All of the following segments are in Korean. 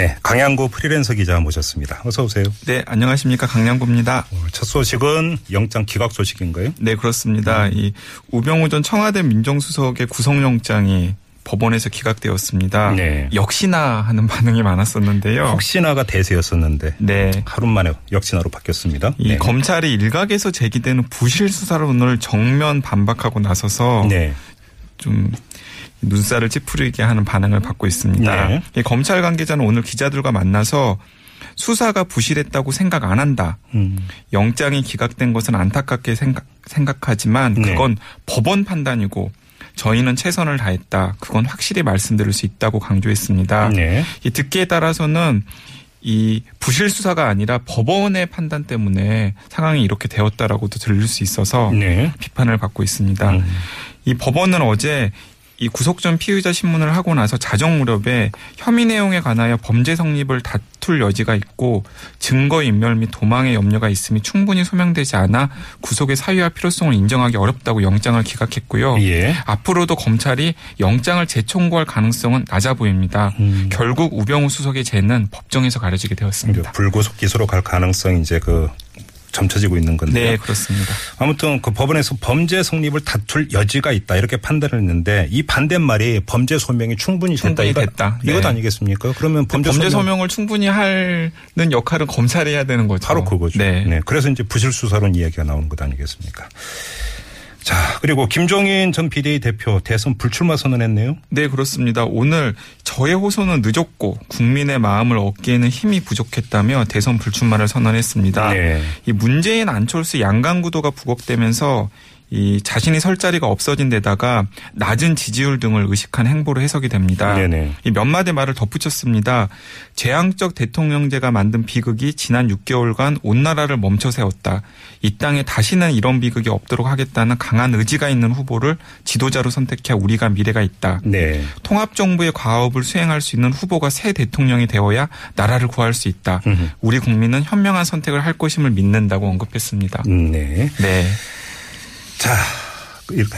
네, 강양구 프리랜서 기자 모셨습니다. 어서 오세요. 네, 안녕하십니까. 강량구입니다. 오늘 첫 소식은 영장 기각 소식인가요? 네, 그렇습니다. 이 우병우 전 청와대 민정수석의 구속영장이 법원에서 기각되었습니다. 네. 역시나 하는 반응이 많았었는데요. 혹시나가 대세였었는데 네. 하루 만에 역시나로 바뀌었습니다. 이 네. 검찰이 일각에서 제기되는 부실 수사론을 정면 반박하고 나서서 네. 좀 눈살을 찌푸리게 하는 반응을 받고 있습니다. 네. 이 검찰 관계자는 오늘 기자들과 만나서 수사가 부실했다고 생각 안 한다. 음. 영장이 기각된 것은 안타깝게 생각, 생각하지만 네. 그건 법원 판단이고 저희는 최선을 다했다. 그건 확실히 말씀드릴 수 있다고 강조했습니다. 네. 이 듣기에 따라서는 이 부실 수사가 아니라 법원의 판단 때문에 상황이 이렇게 되었다라고도 들릴 수 있어서 네. 비판을 받고 있습니다. 음. 이 법원은 어제 이 구속 전 피의자 신문을 하고 나서 자정 무렵에 혐의 내용에 관하여 범죄 성립을 다툴 여지가 있고 증거 인멸 및 도망의 염려가 있음이 충분히 소명되지 않아 구속의 사유와 필요성을 인정하기 어렵다고 영장을 기각했고요. 예. 앞으로도 검찰이 영장을 재청구할 가능성은 낮아 보입니다. 음. 결국 우병우 수석의 죄는 법정에서 가려지게 되었습니다. 불구속 기소로 갈 가능성이 이제 그 점쳐지고 있는 건데요. 네, 그렇습니다. 아무튼 그 법원에서 범죄 성립을 다툴 여지가 있다 이렇게 판단을 했는데 이 반대말이 범죄 소명이 충분히 됐다 충분히 됐다. 네. 이것 아니겠습니까? 그러면 범죄, 범죄, 소명 소명 을 충분히 하는 역할은 검찰이 해야 되는 거죠. 바로 그거죠. 네. 그래서 이제 부실 수사론 이야기가 나오는 것 아니겠습니까? 자, 그리고 김종인 전 비대위 대표 대선 불출마 선언했네요. 네, 그렇습니다. 오늘 저의 호소는 늦었고 국민의 마음을 얻기에는 힘이 부족했다며 대선 불출마를 선언했습니다. 네. 이 문재인 안철수 양강 구도가 부각되면서 이 자신이 설 자리가 없어진 데다가 낮은 지지율 등을 의식한 행보로 해석이 됩니다. 네네. 이몇 마디 말을 덧붙였습니다. 재앙적 대통령제가 만든 비극이 지난 6개월간 온 나라를 멈춰 세웠다. 이 땅에 다시는 이런 비극이 없도록 하겠다는 강한 의지가 있는 후보를 지도자로 선택해 우리가 미래가 있다. 네. 통합 정부의 과업을 수행할 수 있는 후보가 새 대통령이 되어야 나라를 구할 수 있다. 우리 국민은 현명한 선택을 할 것임을 믿는다고 언급했습니다. 음, 네. 네. 자,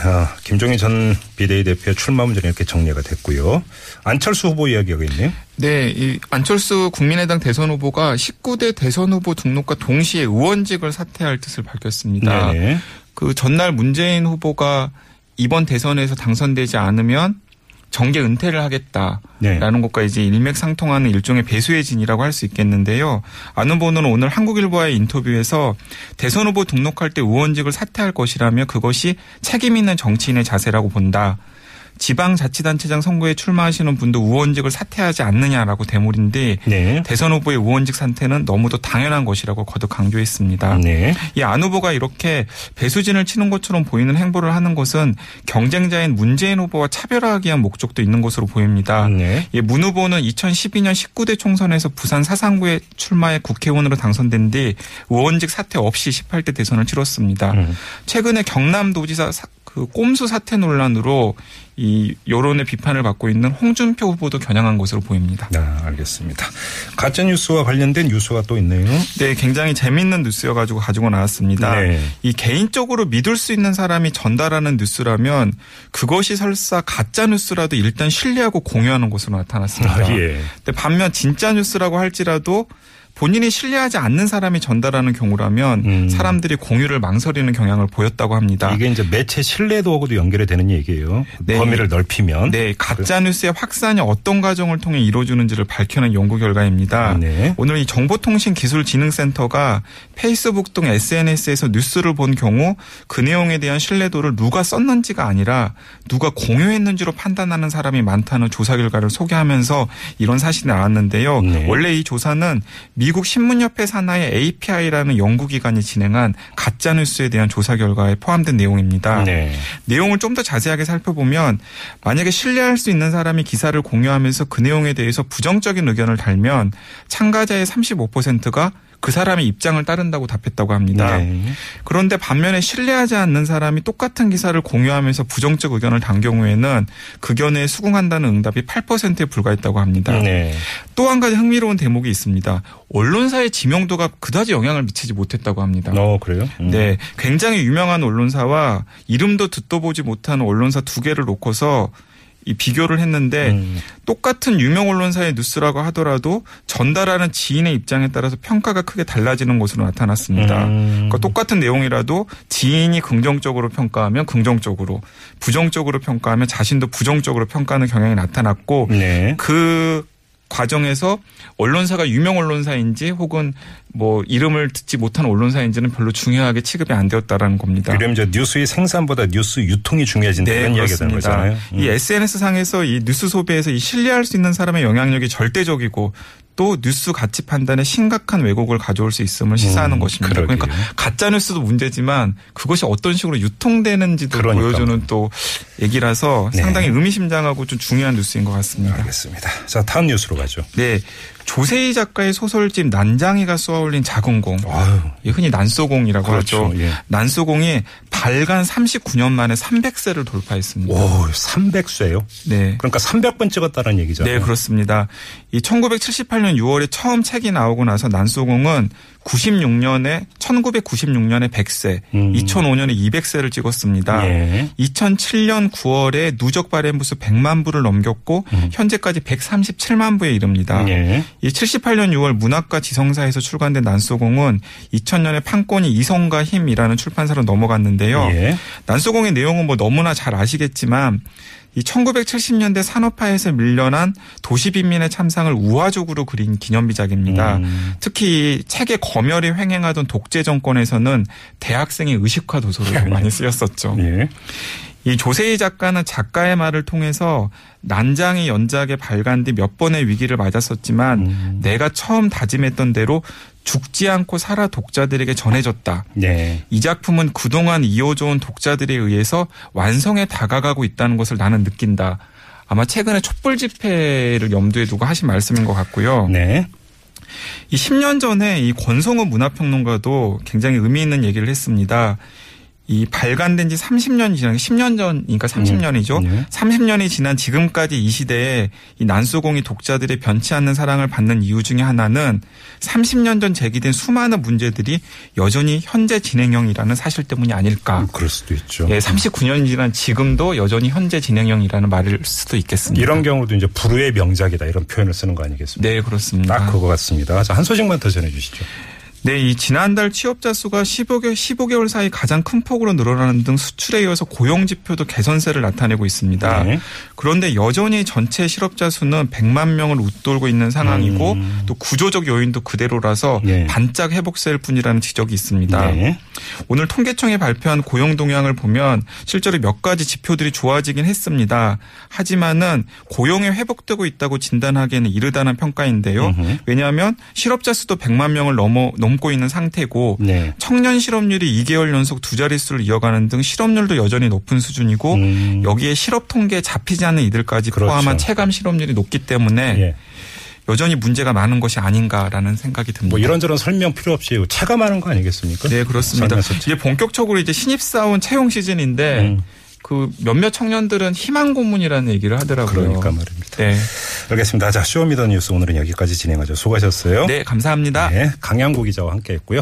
아, 김종인 전 비대위 대표 출마 문제는 이렇게 정리가 됐고요. 안철수 후보 이야기가 있네요. 네, 이 안철수 국민의당 대선 후보가 19대 대선 후보 등록과 동시에 의원직을 사퇴할 뜻을 밝혔습니다. 네네. 그 전날 문재인 후보가 이번 대선에서 당선되지 않으면 정계 은퇴를 하겠다라는 네. 것과 이제 일맥상통하는 일종의 배수의 진이라고 할 수 있겠는데요. 안 후보는 오늘 한국일보와의 인터뷰에서 대선 후보 등록할 때 의원직을 사퇴할 것이라며 그것이 책임 있는 정치인의 자세라고 본다. 지방자치단체장 선거에 출마하시는 분도 의원직을 사퇴하지 않느냐라고 대물인데 네. 대선 후보의 의원직 사퇴는 너무도 당연한 것이라고 거듭 강조했습니다. 네. 이안 후보가 이렇게 배수진을 치는 것처럼 보이는 행보를 하는 것은 경쟁자인 문재인 후보와 차별화하기 위한 목적도 있는 것으로 보입니다. 네. 예, 문 후보는 2012년 19대 총선에서 부산 사상구에 출마해 국회의원으로 당선된 뒤 의원직 사퇴 없이 18대 대선을 치렀습니다. 음. 최근에 경남도지사 사- 그 꼼수 사퇴 논란으로 이 여론의 비판을 받고 있는 홍준표 후보도 겨냥한 것으로 보입니다. 아, 알겠습니다. 가짜 뉴스와 관련된 뉴스가 또 있네요. 네, 굉장히 재밌는 뉴스여 가지고 가지고 나왔습니다. 네. 이 개인적으로 믿을 수 있는 사람이 전달하는 뉴스라면 그것이 설사 가짜 뉴스라도 일단 신뢰하고 공유하는 것으로 나타났습니다. 아, 예. 근데 반면 진짜 뉴스라고 할지라도 본인이 신뢰하지 않는 사람이 전달하는 경우라면 음. 사람들이 공유를 망설이는 경향을 보였다고 합니다. 이게 이제 매체 신뢰도하고도 연결이 되는 얘기예요. 네. 범위를 넓히면. 네, 가짜 뉴스의 확산이 어떤 과정을 통해 이루어지는지를 밝혀낸 연구 결과입니다. 네. 오늘 이 정보통신기술진흥센터가 페이스북 등 SNS에서 뉴스를 본 경우 그 내용에 대한 신뢰도를 누가 썼는지가 아니라 누가 공유했는지로 판단하는 사람이 많다는 조사 결과를 소개하면서 이런 사실이 나왔는데요. 네. 원래 이 조사는 미국 신문협회 산하의 API라는 연구기관이 진행한 가짜 뉴스에 대한 조사 결과에 포함된 내용입니다. 네. 내용을 좀 더 자세하게 살펴보면 만약에 신뢰할 수 있는 사람이 기사를 공유하면서 그 내용에 대해서 부정적인 의견을 달면 참가자의 35%가 그 사람의 입장을 따른다고 답했다고 합니다. 네. 그런데 반면에 신뢰하지 않는 사람이 똑같은 기사를 공유하면서 부정적 의견을 단 경우에는 그 견해에 수긍한다는 응답이 8%에 불과했다고 합니다. 네. 또한 가지 흥미로운 대목이 있습니다. 언론사의 지명도가 그다지 영향을 미치지 못했다고 합니다. 어, 그래요? 음. 네, 굉장히 유명한 언론사와 이름도 듣도 보지 못한 언론사 두 개를 놓고서 이 비교를 했는데 음. 똑같은 유명 언론사의 뉴스라고 하더라도 전달하는 지인의 입장에 따라서 평가가 크게 달라지는 것으로 나타났습니다. 음. 그러니까 똑같은 내용이라도 지인이 긍정적으로 평가하면 긍정적으로, 부정적으로 평가하면 자신도 부정적으로 평가하는 경향이 나타났고 네. 그 과정에서 언론사가 유명 언론사인지 혹은 뭐 이름을 듣지 못한 언론사인지는 별로 중요하게 취급이 안 되었다라는 겁니다. 그러면 이제 뉴스의 생산보다 뉴스 유통이 중요해진다 이런 이야기가 되는 거잖아요. 음. 이 SNS 상에서 이 뉴스 소비에서 이 신뢰할 수 있는 사람의 영향력이 절대적이고 또 뉴스 가치 판단에 심각한 왜곡을 가져올 수 있음을 시사하는 음, 것입니다. 그러게요. 그러니까 가짜 뉴스도 문제지만 그것이 어떤 식으로 유통되는지도 그러니까. 보여주는 또 얘기라서 네. 상당히 의미심장하고 좀 중요한 뉴스인 것 같습니다. 알겠습니다. 자, 다음 뉴스로 가죠. 네. 조세희 작가의 소설집 난장이가 쏘아올린 작은 공. 아유. 예, 흔히 난소공이라고 그렇죠. 하죠. 예. 난소공이 발간 39년 만에 300세를 돌파했습니다. 오, 300쇄요? 네. 그러니까 300번 찍었다는 얘기잖아요. 네, 그렇습니다. 이 1978년 6월에 처음 책이 나오고 나서 난소공은 96년에 1996년에 100세, 음. 2005년에 200세를 찍었습니다. 예. 2007년 9월에 누적 발행 부수 100만 부를 넘겼고 현재까지 137만 부에 이릅니다. 음. 예. 이 78년 6월 문학과 지성사에서 출간된 난소공은 2000년에 판권이 이성과 힘이라는 출판사로 넘어갔는데요. 예. 난소공의 내용은 뭐 너무나 잘 아시겠지만 이 1970년대 산업화에서 밀려난 도시 빈민의 참상을 우화적으로 그린 기념비작입니다. 음. 특히 이 책의 검열이 횡행하던 독재 정권에서는 대학생의 의식화 도서로 많이 쓰였었죠. 예. 이 조세희 작가는 작가의 말을 통해서 난장이 연작에 발간 뒤 몇 번의 위기를 맞았었지만 음. 내가 처음 다짐했던 대로 죽지 않고 살아 독자들에게 전해졌다. 네. 이 작품은 그동안 이어져온 독자들에 의해서 완성에 다가가고 있다는 것을 나는 느낀다. 아마 최근에 촛불 집회를 염두에 두고 하신 말씀인 것 같고요. 네. 이 10년 전에 이 권성우 문화평론가도 굉장히 의미 있는 얘기를 했습니다. 이 발간된 지 30년이 지난 10년 전이니까 30년이죠. 네. 30년이 지난 지금까지 이 시대에 이 난소공이 독자들의 변치 않는 사랑을 받는 이유 중에 하나는 30년 전 제기된 수많은 문제들이 여전히 현재 진행형이라는 사실 때문이 아닐까. 음, 그럴 수도 있죠. 예, 39년이 지난 지금도 여전히 현재 진행형이라는 말일 수도 있겠습니다. 이런 경우도 이제 불후의 명작이다 이런 표현을 쓰는 거 아니겠습니까? 네, 그렇습니다. 딱 그거 같습니다. 자, 한 소식만 더 전해 주시죠. 네, 이 지난달 취업자 수가 15개월, 15개월 사이 가장 큰 폭으로 늘어나는 등 수출에 이어서 고용 지표도 개선세를 나타내고 있습니다. 네. 그런데 여전히 전체 실업자 수는 100만 명을 웃돌고 있는 상황이고 음. 또 구조적 요인도 그대로라서 네. 반짝 회복세일 뿐이라는 지적이 있습니다. 네. 오늘 통계청이 발표한 고용 동향을 보면 실제로 몇 가지 지표들이 좋아지긴 했습니다. 하지만은 고용이 회복되고 있다고 진단하기에는 이르다는 평가인데요. 음흠. 왜냐하면 실업자 수도 100만 명을 넘어 넘고 있는 상태고 네. 청년 실업률이 2개월 연속 두 자릿수를 이어가는 등 실업률도 여전히 높은 수준이고 음. 여기에 실업 통계에 잡히지 않는 이들까지 그렇죠. 포함한 체감 실업률이 높기 때문에 예. 여전히 문제가 많은 것이 아닌가라는 생각이 듭니다. 뭐 이런저런 설명 필요 없이 체감하는 거 아니겠습니까? 네, 그렇습니다. 이제 본격적으로 이제 신입사원 채용 시즌인데 음. 그 몇몇 청년들은 희망 고문이라는 얘기를 하더라고요. 그러니까 말입니다. 네. 알겠습니다. 자, Show Me the 뉴스 오늘은 여기까지 진행하죠. 수고하셨어요. 네, 감사합니다. 네, 강양구 기자와 함께 했고요.